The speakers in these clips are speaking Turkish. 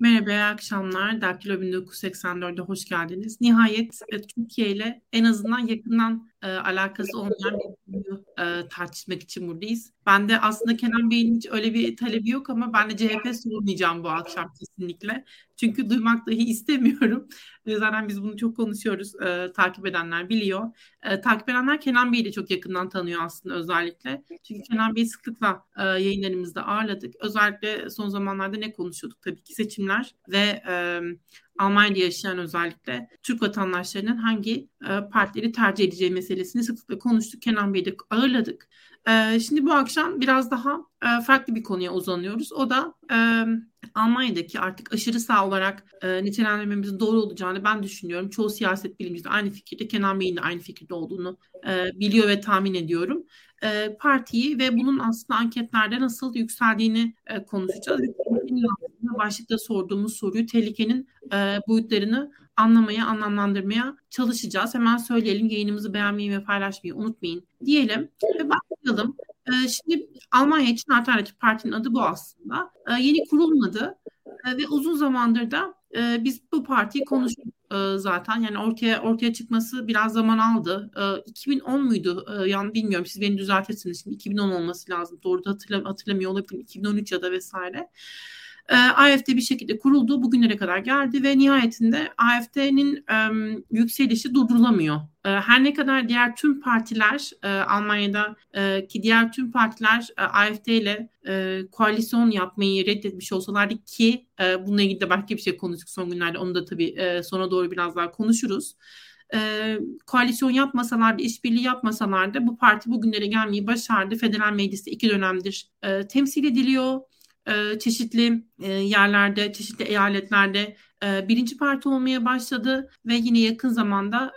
Merhaba, iyi akşamlar. Daktilo 1984'e hoş geldiniz. Nihayet e, Türkiye ile en azından yakından e, alakası olmayan bir konuyu e, tartışmak için buradayız. Ben de aslında Kenan Bey'in hiç öyle bir talebi yok ama ben de CHP sormayacağım bu akşam kesinlikle. Çünkü duymak dahi istemiyorum. E, zaten biz bunu çok konuşuyoruz. E, takip edenler biliyor. E, takip edenler Kenan Bey'i de çok yakından tanıyor aslında özellikle. Çünkü Kenan Bey'i sıklıkla e, yayınlarımızda ağırladık. Özellikle son zamanlarda ne konuşuyorduk? Tabii ki seçimler ve e, Almanya'da yaşayan özellikle Türk vatandaşlarının hangi e, partileri tercih edeceği meselesini sıklıkla konuştuk. Kenan Bey'i de ağırladık. E, şimdi bu akşam biraz daha e, farklı bir konuya uzanıyoruz. O da e, Almanya'daki artık aşırı sağ olarak e, nitelendirmemizin doğru olacağını ben düşünüyorum. Çoğu siyaset bilimcisi de aynı fikirde. Kenan Bey'in de aynı fikirde olduğunu e, biliyor ve tahmin ediyorum. E, partiyi ve bunun aslında anketlerde nasıl yükseldiğini e, konuşacağız. Başlıkta sorduğumuz soruyu tehlikenin e, boyutlarını anlamaya, anlamlandırmaya çalışacağız. Hemen söyleyelim yayınımızı beğenmeyi ve paylaşmayı unutmayın diyelim ve başlayalım. Şimdi Almanya için alternatif partinin adı bu aslında. Yeni kurulmadı ve uzun zamandır da biz bu partiyi konuştuk e, zaten. Yani ortaya ortaya çıkması biraz zaman aldı. E, 2010 muydu? E, yani bilmiyorum siz beni düzeltirsiniz. Şimdi 2010 olması lazım. Doğru da hatırlam hatırlamıyor olabilirim. 2013 ya da vesaire. E, AFD bir şekilde kuruldu. Bugünlere kadar geldi ve nihayetinde AFD'nin yükselişi durdurulamıyor. E, her ne kadar diğer tüm partiler e, Almanya'da e, ki diğer tüm partiler e, AFD ile koalisyon yapmayı reddetmiş olsalardı ki e, bununla ilgili de başka bir şey konuştuk son günlerde. Onu da tabii sona doğru biraz daha konuşuruz e, koalisyon yapmasalardı, işbirliği yapmasalardı bu parti bugünlere gelmeyi başardı. Federal Meclis'te iki dönemdir e, temsil ediliyor e, çeşitli e, yerlerde, çeşitli eyaletlerde e, birinci parti olmaya başladı ve yine yakın zamanda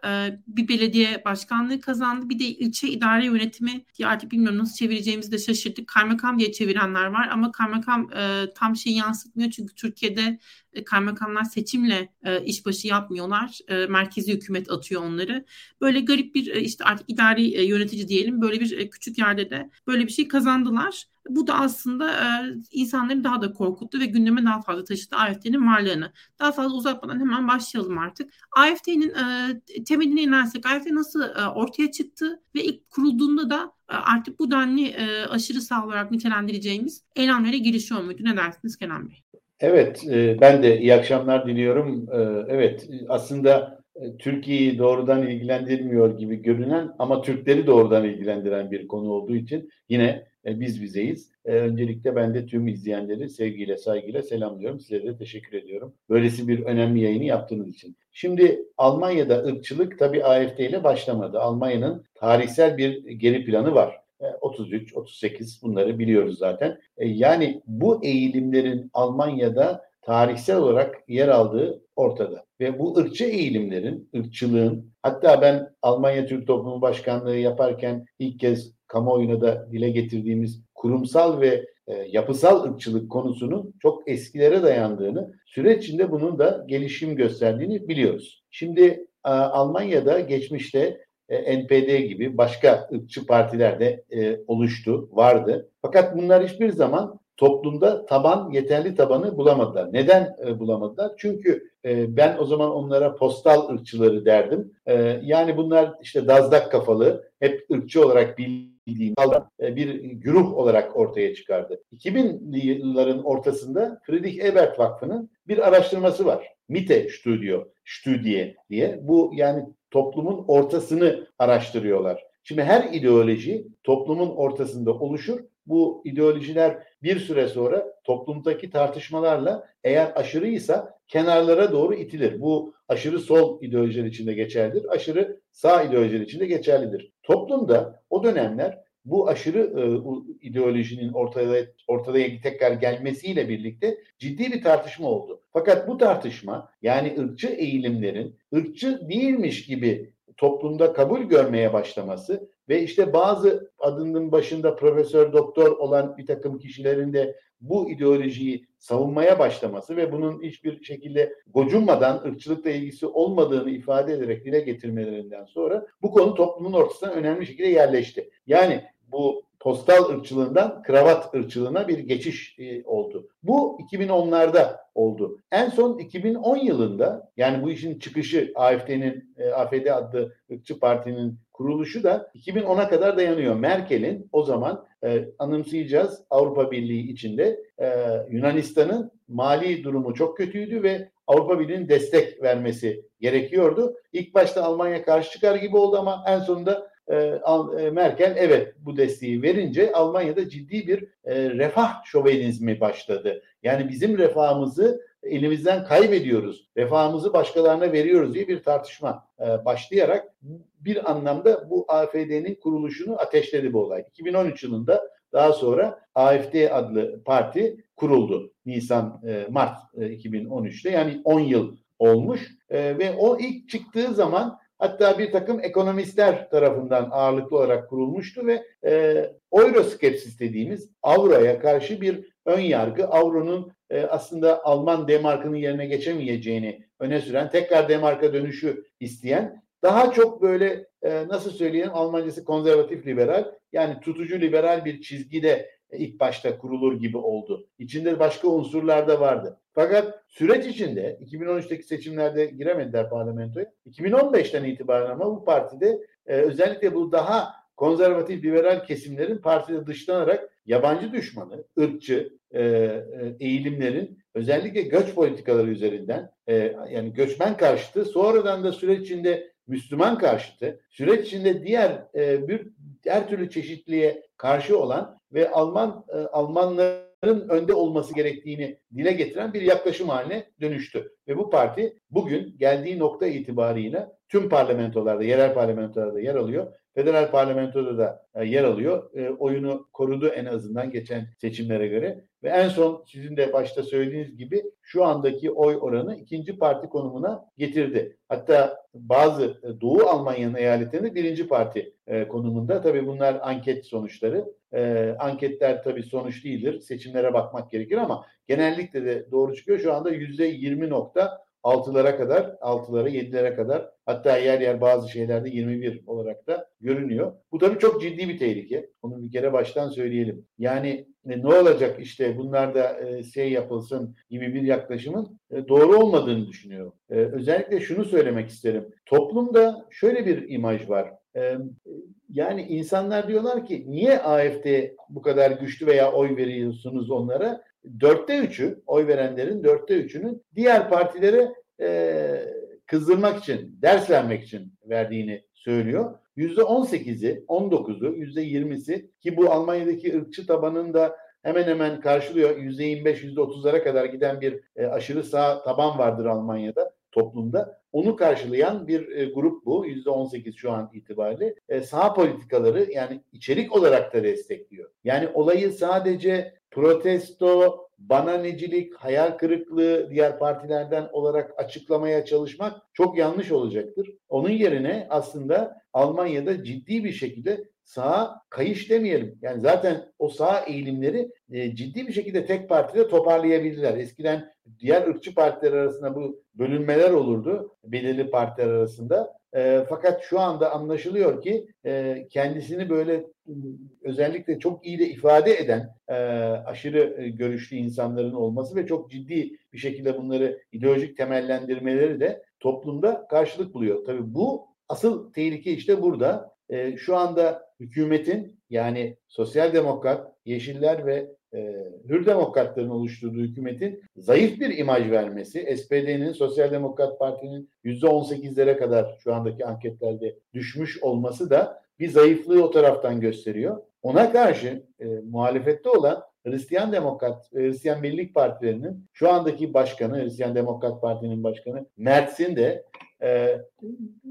bir belediye başkanlığı kazandı. Bir de ilçe idare yönetimi ya artık bilmiyorum nasıl çevireceğimizi de şaşırdık. Kaymakam diye çevirenler var ama kaymakam tam şeyi yansıtmıyor çünkü Türkiye'de kaymakamlar seçimle e, işbaşı yapmıyorlar. E, merkezi hükümet atıyor onları. Böyle garip bir e, işte artık idari e, yönetici diyelim böyle bir e, küçük yerde de böyle bir şey kazandılar. Bu da aslında e, insanları daha da korkuttu ve gündeme daha fazla taşıdı AFD'nin varlığını. Daha fazla uzatmadan hemen başlayalım artık. AFD'nin e, temeline inersek AFD nasıl e, ortaya çıktı ve ilk kurulduğunda da e, artık bu denli e, aşırı sağ olarak nitelendireceğimiz eylemlere girişiyor muydu? Ne dersiniz Kenan Bey? Evet, e, ben de iyi akşamlar diliyorum. E, evet, aslında e, Türkiye'yi doğrudan ilgilendirmiyor gibi görünen ama Türkleri doğrudan ilgilendiren bir konu olduğu için yine biz bizeyiz. Öncelikle ben de tüm izleyenleri sevgiyle, saygıyla selamlıyorum. Size de teşekkür ediyorum. Böylesi bir önemli yayını yaptığınız için. Şimdi Almanya'da ırkçılık tabii AFD ile başlamadı. Almanya'nın tarihsel bir geri planı var. 33, 38 bunları biliyoruz zaten. Yani bu eğilimlerin Almanya'da tarihsel olarak yer aldığı ortada. Ve bu ırkçı eğilimlerin, ırkçılığın hatta ben Almanya Türk Toplumu Başkanlığı yaparken ilk kez kamuoyuna da dile getirdiğimiz kurumsal ve e, yapısal ırkçılık konusunun çok eskilere dayandığını, süreç içinde bunun da gelişim gösterdiğini biliyoruz. Şimdi e, Almanya'da geçmişte e, NPD gibi başka ırkçı partiler de e, oluştu, vardı. Fakat bunlar hiçbir zaman toplumda taban, yeterli tabanı bulamadılar. Neden e, bulamadılar? Çünkü e, ben o zaman onlara postal ırkçıları derdim. E, yani bunlar işte dazdak kafalı, hep ırkçı olarak bildiğim e, bir güruh olarak ortaya çıkardı. 2000'li yılların ortasında Friedrich Ebert Vakfı'nın bir araştırması var. Mitte Studio, Studie diye. Bu yani toplumun ortasını araştırıyorlar. Şimdi her ideoloji toplumun ortasında oluşur. Bu ideolojiler bir süre sonra toplumdaki tartışmalarla eğer aşırıysa kenarlara doğru itilir. Bu aşırı sol ideolojiler içinde geçerlidir. Aşırı sağ ideolojiler içinde geçerlidir. Toplumda o dönemler bu aşırı e, ideolojinin ortada ortada tekrar gelmesiyle birlikte ciddi bir tartışma oldu. Fakat bu tartışma yani ırkçı eğilimlerin ırkçı değilmiş gibi toplumda kabul görmeye başlaması ve işte bazı adının başında profesör doktor olan bir takım kişilerin de bu ideolojiyi savunmaya başlaması ve bunun hiçbir şekilde gocunmadan ırkçılıkla ilgisi olmadığını ifade ederek dile getirmelerinden sonra bu konu toplumun ortasına önemli şekilde yerleşti. Yani bu postal ırkçılığından kravat ırkçılığına bir geçiş e, oldu. Bu 2010'larda oldu. En son 2010 yılında yani bu işin çıkışı AFD'nin e, AFD adlı ırkçı partinin kuruluşu da 2010'a kadar dayanıyor. Merkel'in o zaman e, anımsayacağız Avrupa Birliği içinde e, Yunanistan'ın mali durumu çok kötüydü ve Avrupa Birliği'nin destek vermesi gerekiyordu. İlk başta Almanya karşı çıkar gibi oldu ama en sonunda e, e, Merkel evet bu desteği verince Almanya'da ciddi bir e, refah şovenizmi başladı. Yani bizim refahımızı elimizden kaybediyoruz, refahımızı başkalarına veriyoruz diye bir tartışma e, başlayarak bir anlamda bu AFD'nin kuruluşunu ateşledi bu olay. 2013 yılında daha sonra AFD adlı parti kuruldu. Nisan, e, Mart e, 2013'te yani 10 yıl olmuş ve o ilk çıktığı zaman hatta bir takım ekonomistler tarafından ağırlıklı olarak kurulmuştu ve e, Euroskepsis dediğimiz avroya karşı bir ön yargı, avronun e, aslında Alman demarkının yerine geçemeyeceğini öne süren, tekrar demarka dönüşü isteyen daha çok böyle e, nasıl söyleyelim Almancası konservatif liberal yani tutucu liberal bir çizgide ilk başta kurulur gibi oldu. İçinde başka unsurlar da vardı. Fakat süreç içinde 2013'teki seçimlerde giremediler parlamentoya. 2015'ten itibaren ama bu partide e, özellikle bu daha konservatif liberal kesimlerin partide dışlanarak yabancı düşmanı, ırkçı e, e, eğilimlerin özellikle göç politikaları üzerinden yani göçmen karşıtı sonradan da süreç içinde Müslüman karşıtı, süreç içinde diğer e, bir her türlü çeşitliğe karşı olan ve Alman e, Almanların önde olması gerektiğini dile getiren bir yaklaşım haline dönüştü. Ve bu parti bugün geldiği nokta itibariyle tüm parlamentolarda, yerel parlamentolarda yer alıyor. Federal parlamentoda da e, yer alıyor. E, oyunu korudu en azından geçen seçimlere göre. Ve en son sizin de başta söylediğiniz gibi şu andaki oy oranı ikinci parti konumuna getirdi. Hatta bazı e, Doğu Almanya'nın eyaletlerinde birinci parti e, konumunda. Tabii bunlar anket sonuçları. E, anketler tabii sonuç değildir. Seçimlere bakmak gerekir ama genellikle de doğru çıkıyor. Şu anda yüzde yirmi nokta altılara kadar, altılara, yedilere kadar hatta yer yer bazı şeylerde 21 olarak da görünüyor. Bu tabii çok ciddi bir tehlike. Onu bir kere baştan söyleyelim. Yani e, ne olacak işte bunlar da e, şey yapılsın gibi bir yaklaşımın e, doğru olmadığını düşünüyorum. Özellikle şunu söylemek isterim. Toplumda şöyle bir imaj var. Yani insanlar diyorlar ki niye AFD bu kadar güçlü veya oy veriyorsunuz onlara? Dörtte üçü, oy verenlerin dörtte üçünün diğer partilere e, kızdırmak için, ders vermek için verdiğini söylüyor. Yüzde on sekizi, on dokuzu, yüzde yirmisi ki bu Almanya'daki ırkçı tabanın da hemen hemen karşılıyor. Yüzde yirmi beş, yüzde otuzlara kadar giden bir e, aşırı sağ taban vardır Almanya'da toplumda. Onu karşılayan bir e, grup bu. Yüzde on sekiz şu an itibariyle. E, sağ politikaları yani içerik olarak da destekliyor. Yani olayı sadece protesto, bananecilik, hayal kırıklığı diğer partilerden olarak açıklamaya çalışmak çok yanlış olacaktır. Onun yerine aslında Almanya'da ciddi bir şekilde sağa kayış demeyelim. Yani zaten o sağ eğilimleri e, ciddi bir şekilde tek partide toparlayabildiler. Eskiden diğer ırkçı partiler arasında bu bölünmeler olurdu belirli partiler arasında. E, fakat şu anda anlaşılıyor ki e, kendisini böyle özellikle çok iyi de ifade eden e, aşırı e, görüşlü insanların olması ve çok ciddi bir şekilde bunları ideolojik temellendirmeleri de toplumda karşılık buluyor. Tabii bu asıl tehlike işte burada. E, şu anda hükümetin yani sosyal demokrat, yeşiller ve e, Hür Demokratların oluşturduğu hükümetin zayıf bir imaj vermesi, SPD'nin, Sosyal Demokrat Parti'nin %18'lere kadar şu andaki anketlerde düşmüş olması da bir zayıflığı o taraftan gösteriyor. Ona karşı e, muhalefette olan Hristiyan Demokrat, e, Hristiyan Birlik Partilerinin şu andaki başkanı, Hristiyan Demokrat Parti'nin başkanı Mertz'in de e,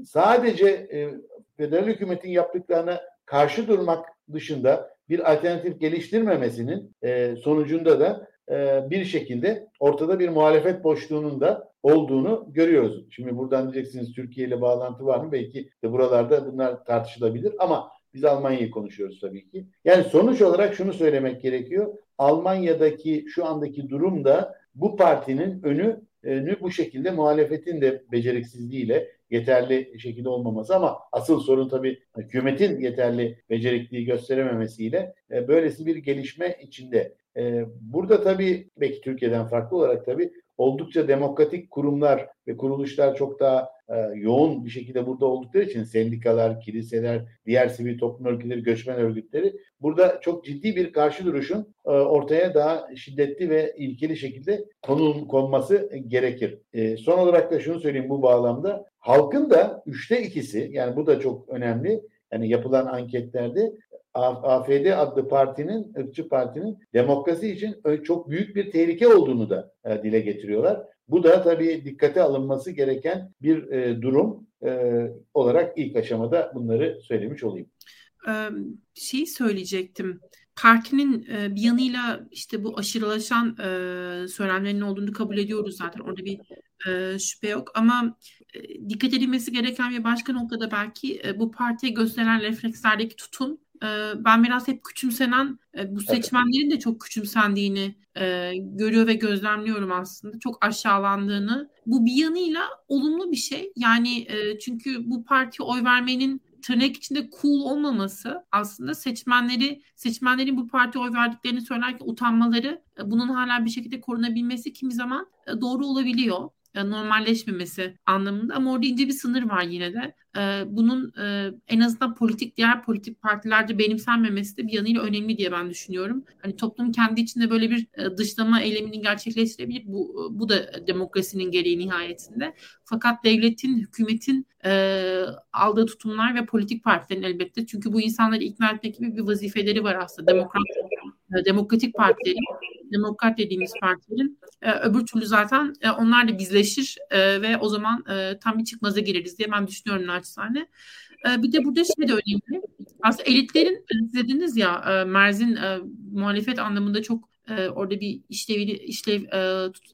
sadece e, federal hükümetin yaptıklarına karşı durmak dışında bir alternatif geliştirmemesinin e, sonucunda da e, bir şekilde ortada bir muhalefet boşluğunun da olduğunu görüyoruz. Şimdi buradan diyeceksiniz Türkiye ile bağlantı var mı? Belki de buralarda bunlar tartışılabilir ama biz Almanya'yı konuşuyoruz tabii ki. Yani sonuç olarak şunu söylemek gerekiyor. Almanya'daki şu andaki durum da bu partinin önü bu şekilde muhalefetin de beceriksizliğiyle yeterli şekilde olmaması ama asıl sorun tabii hükümetin yeterli becerikliği gösterememesiyle e, böylesi bir gelişme içinde. E, burada tabii belki Türkiye'den farklı olarak tabii oldukça demokratik kurumlar ve kuruluşlar çok daha e, yoğun bir şekilde burada oldukları için sendikalar, kiliseler, diğer sivil toplum örgütleri, göçmen örgütleri burada çok ciddi bir karşı duruşun e, ortaya daha şiddetli ve ilkeli şekilde konul, konması gerekir. E, son olarak da şunu söyleyeyim bu bağlamda. Halkın da üçte ikisi yani bu da çok önemli. Yani yapılan anketlerde AFD adlı partinin, ırkçı partinin demokrasi için çok büyük bir tehlike olduğunu da e, dile getiriyorlar. Bu da tabii dikkate alınması gereken bir durum olarak ilk aşamada bunları söylemiş olayım. Bir şey söyleyecektim. Partinin bir yanıyla işte bu aşırılaşan söylemlerin olduğunu kabul ediyoruz zaten. Orada bir şüphe yok ama dikkat edilmesi gereken bir başka noktada belki bu partiye gösterilen reflekslerdeki tutum ben biraz hep küçümsenen bu seçmenlerin de çok küçümsendiğini görüyor ve gözlemliyorum aslında. Çok aşağılandığını. Bu bir yanıyla olumlu bir şey. Yani çünkü bu partiye oy vermenin tırnak içinde cool olmaması aslında seçmenleri seçmenlerin bu partiye oy verdiklerini söylerken utanmaları bunun hala bir şekilde korunabilmesi kimi zaman doğru olabiliyor normalleşmemesi anlamında ama orada ince bir sınır var yine de. Ee, bunun e, en azından politik diğer politik partilerde benimsenmemesi de bir yanıyla önemli diye ben düşünüyorum. Hani toplum kendi içinde böyle bir e, dışlama eylemini gerçekleştirebilir. Bu bu da demokrasinin gereği nihayetinde. Fakat devletin, hükümetin e, aldığı tutumlar ve politik partilerin elbette çünkü bu insanları ikna etmek gibi bir vazifeleri var aslında. Demokrat demokratik partilerin, demokrat dediğimiz partilerin öbür türlü zaten onlar da bizleşir ve o zaman tam bir çıkmaza gireriz diye ben düşünüyorum naçizane. Bir de burada şey de önemli. Aslında elitlerin dediniz ya Merz'in muhalefet anlamında çok orada bir işlev işlev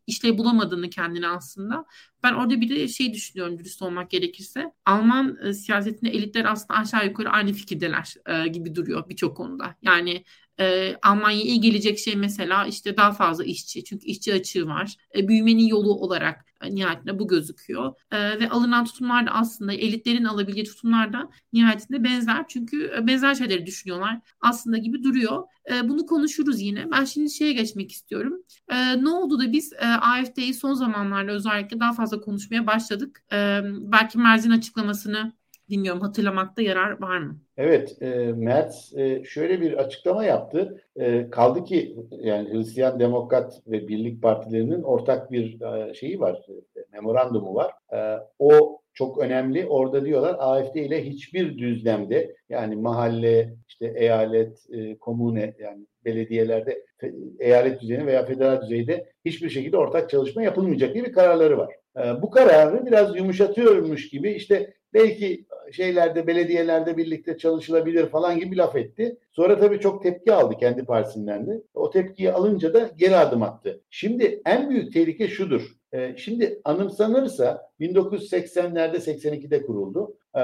işlev bulamadığını kendine aslında. Ben orada bir de şey düşünüyorum dürüst olmak gerekirse. Alman e, siyasetinde elitler aslında aşağı yukarı aynı fikirdeler e, gibi duruyor birçok konuda. Yani e, Almanya'ya iyi gelecek şey mesela işte daha fazla işçi. Çünkü işçi açığı var. E, büyümenin yolu olarak e, nihayetinde bu gözüküyor. E, ve alınan tutumlar da aslında elitlerin alabileceği tutumlar da nihayetinde benzer. Çünkü e, benzer şeyleri düşünüyorlar aslında gibi duruyor. E, bunu konuşuruz yine. Ben şimdi şeye geçmek istiyorum. E, ne oldu da biz e, AFD'yi son zamanlarda özellikle daha fazla konuşmaya başladık. E, belki Merz'in açıklamasını bilmiyorum hatırlamakta yarar var mı? Evet, e, Merz e, şöyle bir açıklama yaptı. E, kaldı ki yani Hristiyan Demokrat ve Birlik Partilerinin ortak bir e, şeyi var, e, memorandumu var. E, o çok önemli. Orada diyorlar AFD ile hiçbir düzlemde yani mahalle, işte eyalet, e, komune yani belediyelerde eyalet düzeyinde veya federal düzeyde hiçbir şekilde ortak çalışma yapılmayacak diye bir kararları var. E, bu kararı biraz yumuşatıyormuş gibi işte belki şeylerde belediyelerde birlikte çalışılabilir falan gibi laf etti. Sonra tabii çok tepki aldı kendi partisinden de. O tepkiyi alınca da geri adım attı. Şimdi en büyük tehlike şudur. Ee, şimdi anımsanırsa 1980'lerde 82'de kuruldu. Ee,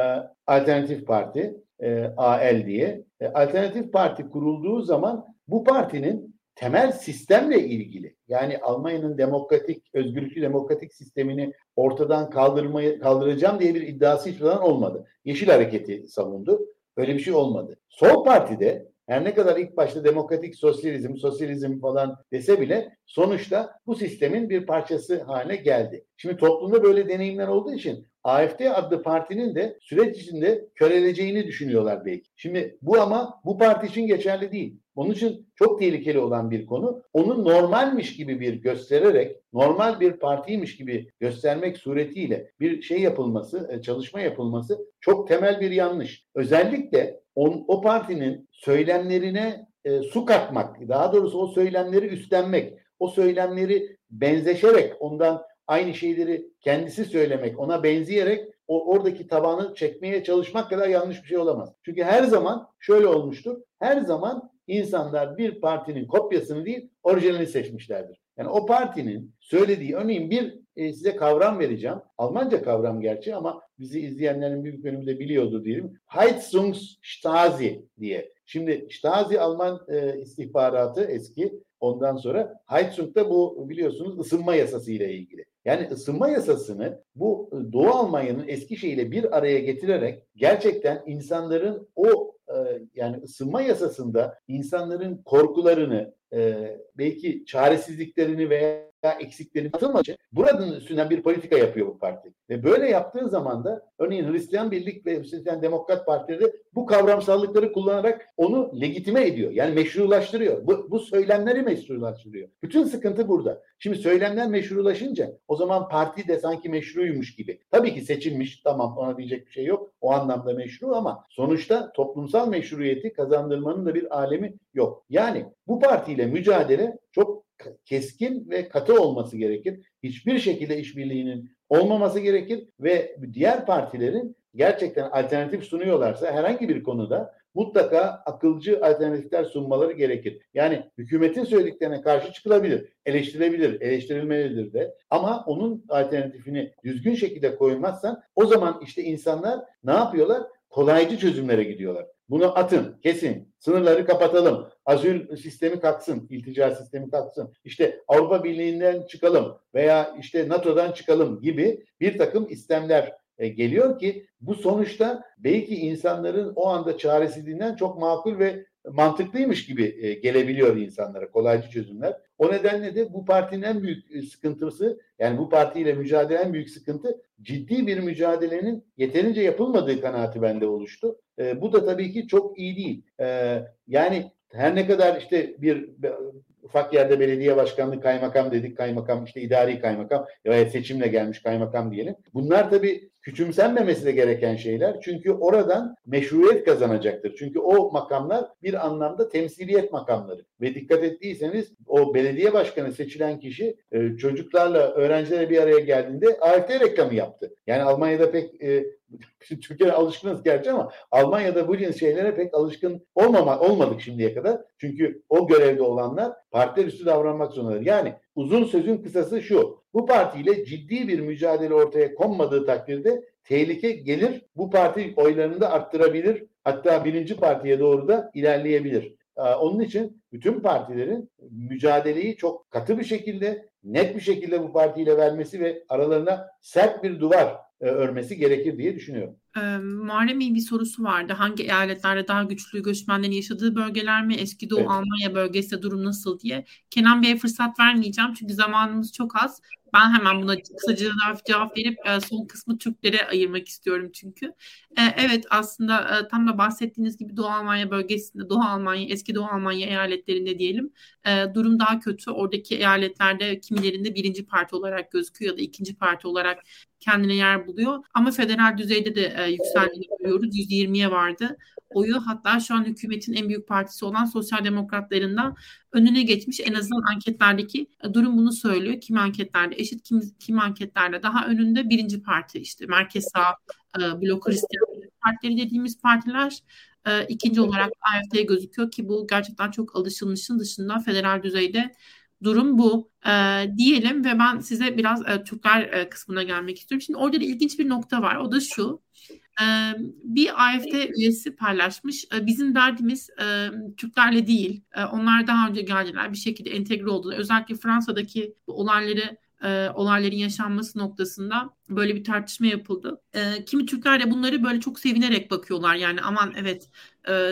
Alternatif Parti, e, AL diye. E, Alternatif Parti kurulduğu zaman bu partinin temel sistemle ilgili yani Almanya'nın demokratik, özgürlükçü demokratik sistemini ortadan kaldırmayı kaldıracağım diye bir iddiası hiçbir zaman olmadı. Yeşil Hareketi savundu. Öyle bir şey olmadı. Sol Parti'de her ne kadar ilk başta demokratik sosyalizm, sosyalizm falan dese bile sonuçta bu sistemin bir parçası haline geldi. Şimdi toplumda böyle deneyimler olduğu için AFD adlı partinin de süreç içinde köreleceğini düşünüyorlar belki. Şimdi bu ama bu parti için geçerli değil. Onun için çok tehlikeli olan bir konu. Onu normalmiş gibi bir göstererek, normal bir partiymiş gibi göstermek suretiyle bir şey yapılması, e, çalışma yapılması çok temel bir yanlış. Özellikle on, o partinin söylemlerine e, su katmak, daha doğrusu o söylemleri üstlenmek, o söylemleri benzeşerek ondan aynı şeyleri kendisi söylemek, ona benzeyerek o oradaki tabanı çekmeye çalışmak kadar yanlış bir şey olamaz. Çünkü her zaman şöyle olmuştur. Her zaman insanlar bir partinin kopyasını değil orijinalini seçmişlerdir. Yani o partinin söylediği örneğin bir e, size kavram vereceğim. Almanca kavram gerçi ama bizi izleyenlerin büyük bölümü de biliyordu diyelim. Heizungsstasi diye. Şimdi Stasi Alman e, istihbaratı eski. Ondan sonra Heizung da bu biliyorsunuz ısınma yasası ile ilgili. Yani ısınma yasasını bu e, Doğu Almanya'nın eski şeyiyle bir araya getirerek gerçekten insanların o yani ısınma yasasında insanların korkularını e, belki çaresizliklerini veya eksiklerini atılmak için buradan üstünden bir politika yapıyor bu parti. Ve böyle yaptığı zaman da örneğin Hristiyan Birlik ve Hristiyan Demokrat Partileri bu kavramsallıkları kullanarak onu legitime ediyor. Yani meşrulaştırıyor. Bu, bu söylemleri meşrulaştırıyor. Bütün sıkıntı burada. Şimdi söylemler meşrulaşınca o zaman parti de sanki meşruymuş gibi. Tabii ki seçilmiş tamam ona diyecek bir şey yok. O anlamda meşru ama sonuçta toplumsal meşruiyeti kazandırmanın da bir alemi yok. Yani bu partiyle mücadele çok keskin ve katı olması gerekir. Hiçbir şekilde işbirliğinin olmaması gerekir ve diğer partilerin gerçekten alternatif sunuyorlarsa herhangi bir konuda mutlaka akılcı alternatifler sunmaları gerekir. Yani hükümetin söylediklerine karşı çıkılabilir, eleştirilebilir, eleştirilmelidir de. Ama onun alternatifini düzgün şekilde koymazsan o zaman işte insanlar ne yapıyorlar? Kolaycı çözümlere gidiyorlar. Bunu atın, kesin, sınırları kapatalım, azül sistemi kalksın, iltica sistemi kalksın, işte Avrupa Birliği'nden çıkalım veya işte NATO'dan çıkalım gibi bir takım istemler e, geliyor ki bu sonuçta belki insanların o anda çaresizliğinden çok makul ve mantıklıymış gibi e, gelebiliyor insanlara kolaycı çözümler. O nedenle de bu partinin en büyük e, sıkıntısı yani bu partiyle mücadele en büyük sıkıntı ciddi bir mücadelenin yeterince yapılmadığı kanaati bende oluştu. E, bu da tabii ki çok iyi değil. E, yani her ne kadar işte bir ufak yerde belediye başkanlığı kaymakam dedik. Kaymakam işte idari kaymakam veya seçimle gelmiş kaymakam diyelim. Bunlar tabii küçümsenmemesi de gereken şeyler. Çünkü oradan meşruiyet kazanacaktır. Çünkü o makamlar bir anlamda temsiliyet makamları. Ve dikkat ettiyseniz o belediye başkanı seçilen kişi e, çocuklarla öğrencilerle bir araya geldiğinde AFD reklamı yaptı. Yani Almanya'da pek e, Türkiye'de alışkınız gerçi ama Almanya'da bu cins şeylere pek alışkın olmama, olmadık şimdiye kadar. Çünkü o görevde olanlar partiler üstü davranmak zorundadır. Yani uzun sözün kısası şu. Bu partiyle ciddi bir mücadele ortaya konmadığı takdirde tehlike gelir. Bu parti oylarını da arttırabilir. Hatta birinci partiye doğru da ilerleyebilir. Ee, onun için bütün partilerin mücadeleyi çok katı bir şekilde, net bir şekilde bu partiyle vermesi ve aralarına sert bir duvar e, örmesi gerekir diye düşünüyorum. Ee, Muharrem bir sorusu vardı. Hangi eyaletlerde daha güçlü göçmenlerin yaşadığı bölgeler mi? Eski Doğu evet. Almanya bölgesinde durum nasıl diye. Kenan Bey'e fırsat vermeyeceğim çünkü zamanımız çok az. Ben hemen buna kısaca cevap verip e, son kısmı Türklere ayırmak istiyorum çünkü. E, evet aslında e, tam da bahsettiğiniz gibi Doğu Almanya bölgesinde, Doğu Almanya, eski Doğu Almanya eyaletlerinde diyelim durum daha kötü. Oradaki eyaletlerde kimilerinde birinci parti olarak gözüküyor ya da ikinci parti olarak kendine yer buluyor. Ama federal düzeyde de e, yükseldiğini görüyoruz. %20'ye vardı oyu hatta şu an hükümetin en büyük partisi olan Sosyal Demokratların da önüne geçmiş. En azından anketlerdeki e, durum bunu söylüyor. Kim anketlerde eşit, kim, kim anketlerde daha önünde birinci parti işte merkez sağ e, blok partileri dediğimiz partiler e, ikinci olarak AFD'ye gözüküyor ki bu gerçekten çok alışılmışın dışında federal düzeyde durum bu e, diyelim ve ben size biraz e, Türkler e, kısmına gelmek istiyorum. Şimdi orada da ilginç bir nokta var. O da şu bir AFD üyesi paylaşmış. Bizim derdimiz Türklerle değil. Onlar daha önce geldiler bir şekilde entegre oldular. Özellikle Fransa'daki olayları olayların yaşanması noktasında böyle bir tartışma yapıldı. kimi Türkler de bunları böyle çok sevinerek bakıyorlar. Yani aman evet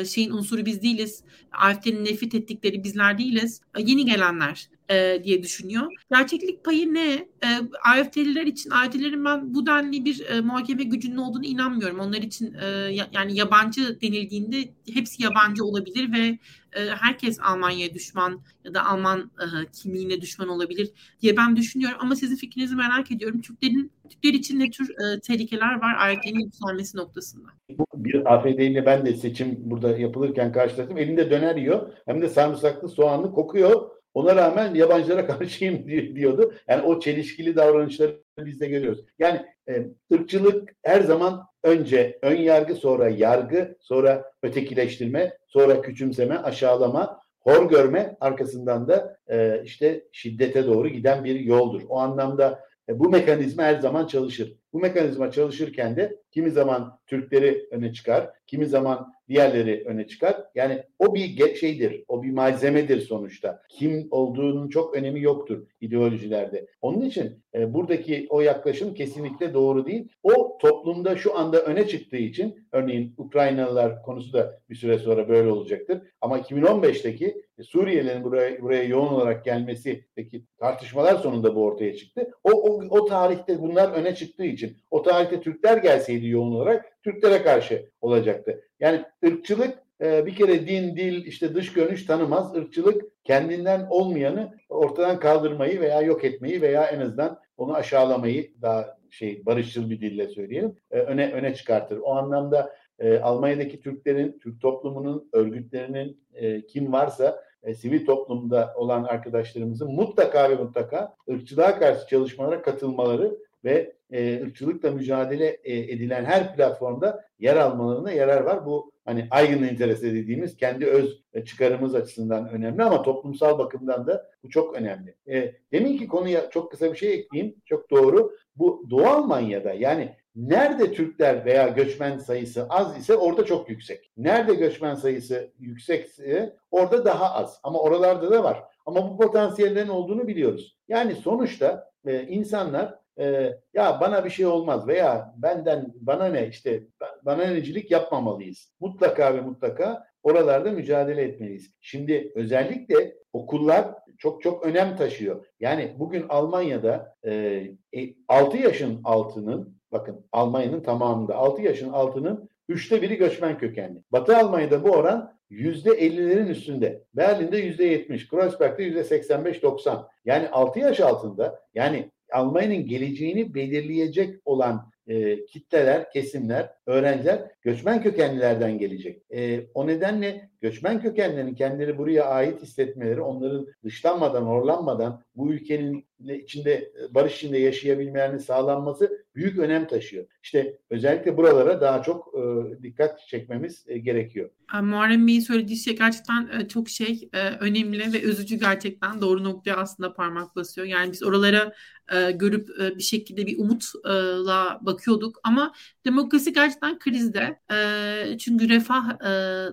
şeyin unsuru biz değiliz. AFD'nin nefret ettikleri bizler değiliz. yeni gelenler e, diye düşünüyor. Gerçeklik payı ne? E, AFD'liler için AFD'lerin ben bu denli bir e, muhakeme gücünün olduğunu inanmıyorum. Onlar için e, yani yabancı denildiğinde hepsi yabancı olabilir ve e, herkes Almanya'ya düşman ya da Alman e, kimliğine düşman olabilir diye ben düşünüyorum. Ama sizin fikrinizi merak ediyorum. Türklerin Türkler için ne tür e, tehlikeler var AFD'nin yükselmesi noktasında? Bir AFD ile ben de seçim burada yapılırken karşılaştım. Elinde döner yiyor. Hem de sarımsaklı soğanlı kokuyor Ona rağmen yabancılara karşıyım diyordu. Yani o çelişkili davranışları biz de görüyoruz. Yani e, ırkçılık her zaman önce ön yargı, sonra yargı, sonra ötekileştirme, sonra küçümseme, aşağılama, hor görme arkasından da e, işte şiddete doğru giden bir yoldur. O anlamda e, bu mekanizma her zaman çalışır. Bu mekanizma çalışırken de kimi zaman Türkleri öne çıkar, kimi zaman diğerleri öne çıkar. Yani o bir şeydir, o bir malzemedir sonuçta. Kim olduğunun çok önemi yoktur ideolojilerde. Onun için e, buradaki o yaklaşım kesinlikle doğru değil. O toplumda şu anda öne çıktığı için, örneğin Ukraynalılar konusu da bir süre sonra böyle olacaktır. Ama 2015'teki Suriyelilerin buraya, buraya yoğun olarak gelmesindeki tartışmalar sonunda bu ortaya çıktı. O, o, o tarihte bunlar öne çıktığı için, o tarihte Türkler gelseydi yoğun olarak Türklere karşı olacaktı. Yani ırkçılık e, bir kere din, dil, işte dış görünüş tanımaz. Irkçılık kendinden olmayanı ortadan kaldırmayı veya yok etmeyi veya en azından onu aşağılamayı daha şey barışçıl bir dille söyleyelim e, öne öne çıkartır. O anlamda e, Almanya'daki Türklerin, Türk toplumunun, örgütlerinin kim varsa sivil toplumda olan arkadaşlarımızın mutlaka ve mutlaka ırkçılığa karşı çalışmalara katılmaları ve e, ırkçılıkla mücadele e, edilen her platformda yer almalarına yarar var. Bu hani aygın interese dediğimiz kendi öz çıkarımız açısından önemli ama toplumsal bakımdan da bu çok önemli. E, demin ki konuya çok kısa bir şey ekleyeyim. Çok doğru. Bu Doğu Almanya'da yani nerede Türkler veya göçmen sayısı az ise orada çok yüksek. Nerede göçmen sayısı yüksekse orada daha az. Ama oralarda da var. Ama bu potansiyellerin olduğunu biliyoruz. Yani sonuçta e, insanlar e, ya bana bir şey olmaz veya benden bana ne işte bana necilik yapmamalıyız. Mutlaka ve mutlaka oralarda mücadele etmeliyiz. Şimdi özellikle okullar çok çok önem taşıyor. Yani bugün Almanya'da e, 6 yaşın altının bakın Almanya'nın tamamında 6 yaşın altının üçte biri göçmen kökenli. Batı Almanya'da bu oran yüzde 50'lerin üstünde. Berlin'de yüzde 70, Kreuzberg'de yüzde 85-90. Yani 6 yaş altında yani Almanya'nın geleceğini belirleyecek olan e, kitleler, kesimler, öğrenciler göçmen kökenlilerden gelecek. E, o nedenle göçmen kökenlerin kendileri buraya ait hissetmeleri, onların dışlanmadan, horlanmadan bu ülkenin içinde barış içinde yaşayabilmelerini sağlanması büyük önem taşıyor. İşte özellikle buralara daha çok e, dikkat çekmemiz e, gerekiyor. Muharrem Bey'in söylediği şey gerçekten e, çok şey e, önemli ve üzücü gerçekten doğru noktaya aslında parmak basıyor. Yani biz oralara e, görüp e, bir şekilde bir umutla bakıyorduk ama demokrasi gerçekten krizde. E, çünkü refah e,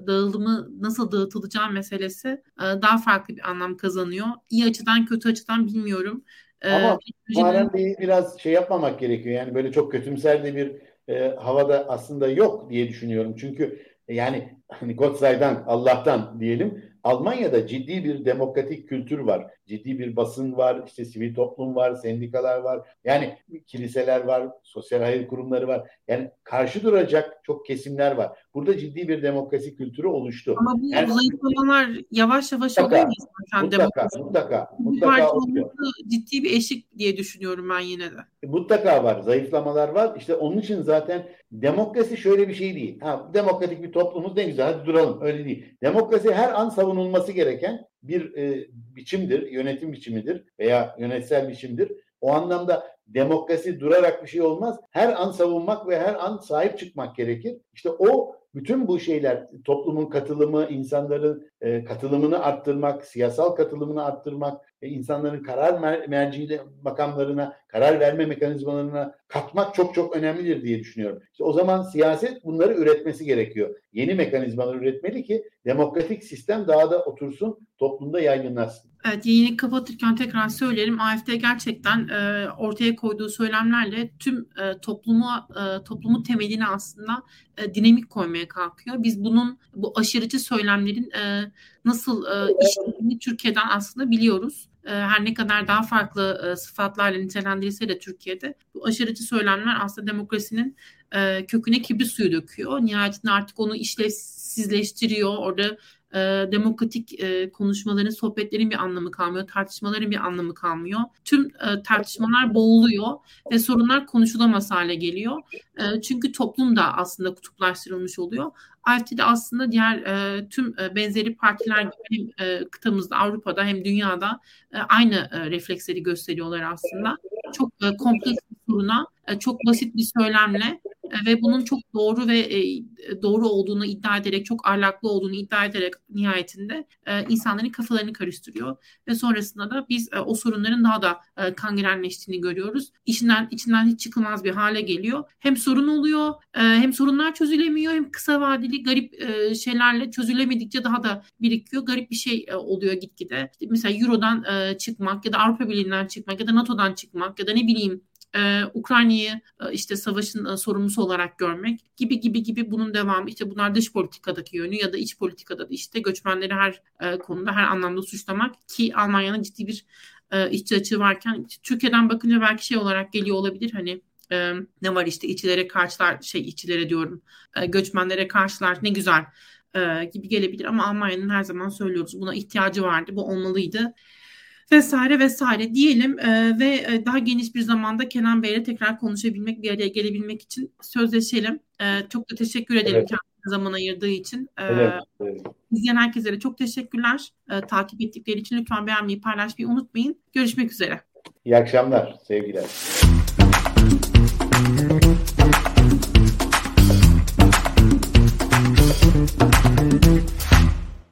dağılımı nasıl dağıtılacağı meselesi e, daha farklı bir anlam kazanıyor. İyi açıdan kötü açıdan bilmiyorum. E, Ama Muharrem Bey'i biraz şey yapmamak gerekiyor. Yani böyle çok kötümser de bir e, havada aslında yok diye düşünüyorum. Çünkü yani hani Gott Allah'tan diyelim Almanya'da ciddi bir demokratik kültür var. Ciddi bir basın var, işte sivil toplum var, sendikalar var. Yani kiliseler var, sosyal hayır kurumları var. Yani karşı duracak çok kesimler var. Burada ciddi bir demokrasi kültürü oluştu. Ama bu yani, zayıflamalar yavaş yavaş mutlaka, oluyor mu? Mutlaka, mutlaka, mutlaka, mutlaka. Ciddi bir eşik diye düşünüyorum ben yine de. Mutlaka var, zayıflamalar var. İşte onun için zaten demokrasi şöyle bir şey değil. Ha, demokratik bir toplumuz ne güzel, hadi duralım. Öyle değil. Demokrasi her an savunulması gereken bir e, biçimdir, yönetim biçimidir veya yönetsel biçimdir. O anlamda demokrasi durarak bir şey olmaz. Her an savunmak ve her an sahip çıkmak gerekir. İşte o bütün bu şeyler toplumun katılımı, insanların e, katılımını arttırmak, siyasal katılımını arttırmak, e, insanların karar mer merci makamlarına, karar verme mekanizmalarına katmak çok çok önemlidir diye düşünüyorum. İşte o zaman siyaset bunları üretmesi gerekiyor. Yeni mekanizmalar üretmeli ki demokratik sistem daha da otursun, toplumda yaygınlaşsın. Evet, yayını kapatırken tekrar söyleyelim. AFD gerçekten e, ortaya koyduğu söylemlerle tüm e, toplumu e, toplumu temelini aslında e, dinamik koymaya kalkıyor. Biz bunun bu aşırıcı söylemlerin e, nasıl e, işlediğini Türkiye'den aslında biliyoruz. E, her ne kadar daha farklı e, sıfatlarla nitelendirilse de Türkiye'de bu aşırıcı söylemler aslında demokrasinin e, köküne kibrit suyu döküyor. Nihayetinde artık onu işlevsizleştiriyor. Orada e, demokratik e, konuşmaların, sohbetlerin bir anlamı kalmıyor, tartışmaların bir anlamı kalmıyor. Tüm e, tartışmalar boğuluyor ve sorunlar konuşulamaz hale geliyor. E, çünkü toplum da aslında kutuplaştırılmış oluyor. AFD'de aslında diğer e, tüm e, benzeri partiler gibi hem e, kıtamızda, Avrupa'da hem dünyada e, aynı e, refleksleri gösteriyorlar aslında. Çok e, kompleks bir soruna e, çok basit bir söylemle ve bunun çok doğru ve e, doğru olduğunu iddia ederek, çok ahlaklı olduğunu iddia ederek nihayetinde insanların kafalarını karıştırıyor ve sonrasında da biz o sorunların daha da kangrenleştiğini görüyoruz. İçinden içinden hiç çıkılmaz bir hale geliyor. Hem sorun oluyor, hem sorunlar çözülemiyor, hem kısa vadeli garip şeylerle çözülemedikçe daha da birikiyor. Garip bir şey oluyor gitgide. mesela Euro'dan çıkmak ya da Avrupa Birliği'nden çıkmak ya da NATO'dan çıkmak ya da ne bileyim e, Ukrayna'yı e, işte savaşın e, sorumlusu olarak görmek gibi gibi gibi bunun devamı işte bunlar dış politikadaki yönü ya da iç politikada da işte göçmenleri her e, konuda her anlamda suçlamak ki Almanya'nın ciddi bir e, işçi açığı varken Türkiye'den bakınca belki şey olarak geliyor olabilir hani e, ne var işte içilere karşılar şey içilere diyorum e, göçmenlere karşılar ne güzel e, gibi gelebilir ama Almanya'nın her zaman söylüyoruz buna ihtiyacı vardı bu olmalıydı vesaire vesaire diyelim e, ve daha geniş bir zamanda Kenan Bey'le tekrar konuşabilmek, bir araya gelebilmek için sözleşelim. E, çok da teşekkür ederim evet. kendine zaman ayırdığı için. E, evet, evet. İzleyen herkese de çok teşekkürler. E, takip ettikleri için lütfen beğenmeyi, paylaşmayı unutmayın. Görüşmek üzere. İyi akşamlar, sevgiler.